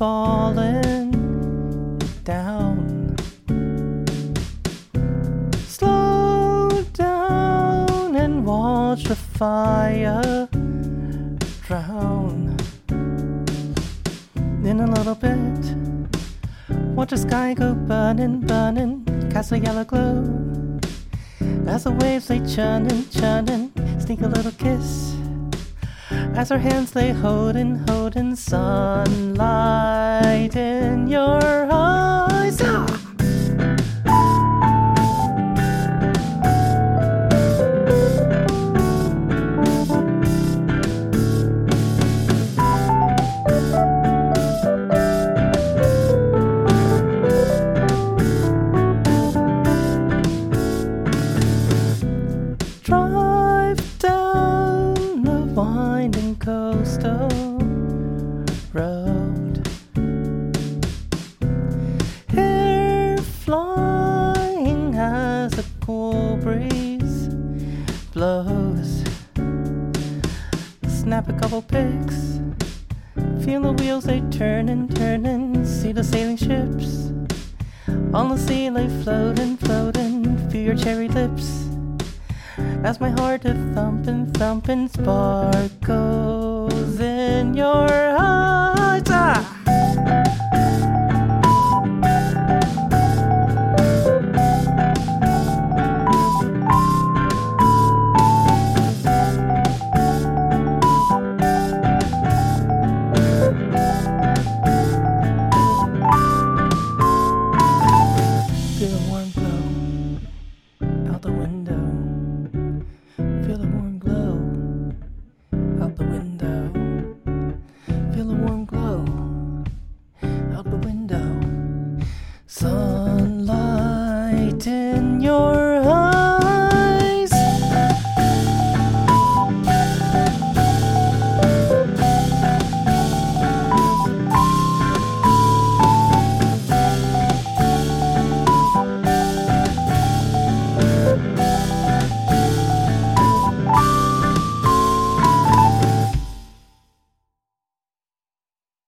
falling down. Slow down and watch the fire drown. In a little bit, watch the sky go burning, burning, cast a yellow glow. As the waves lay churning, churning, sneak a little kiss. As our hands lay holding, holding sunlight in your eyes. Ah! Drive road. Hair flying as a cool breeze blows. Snap a couple pics. Feel the wheels they turning, turning. See the sailing ships on the sea they floating, floating. Feel your cherry lips as my heart is thumping, thumping, sparkles in your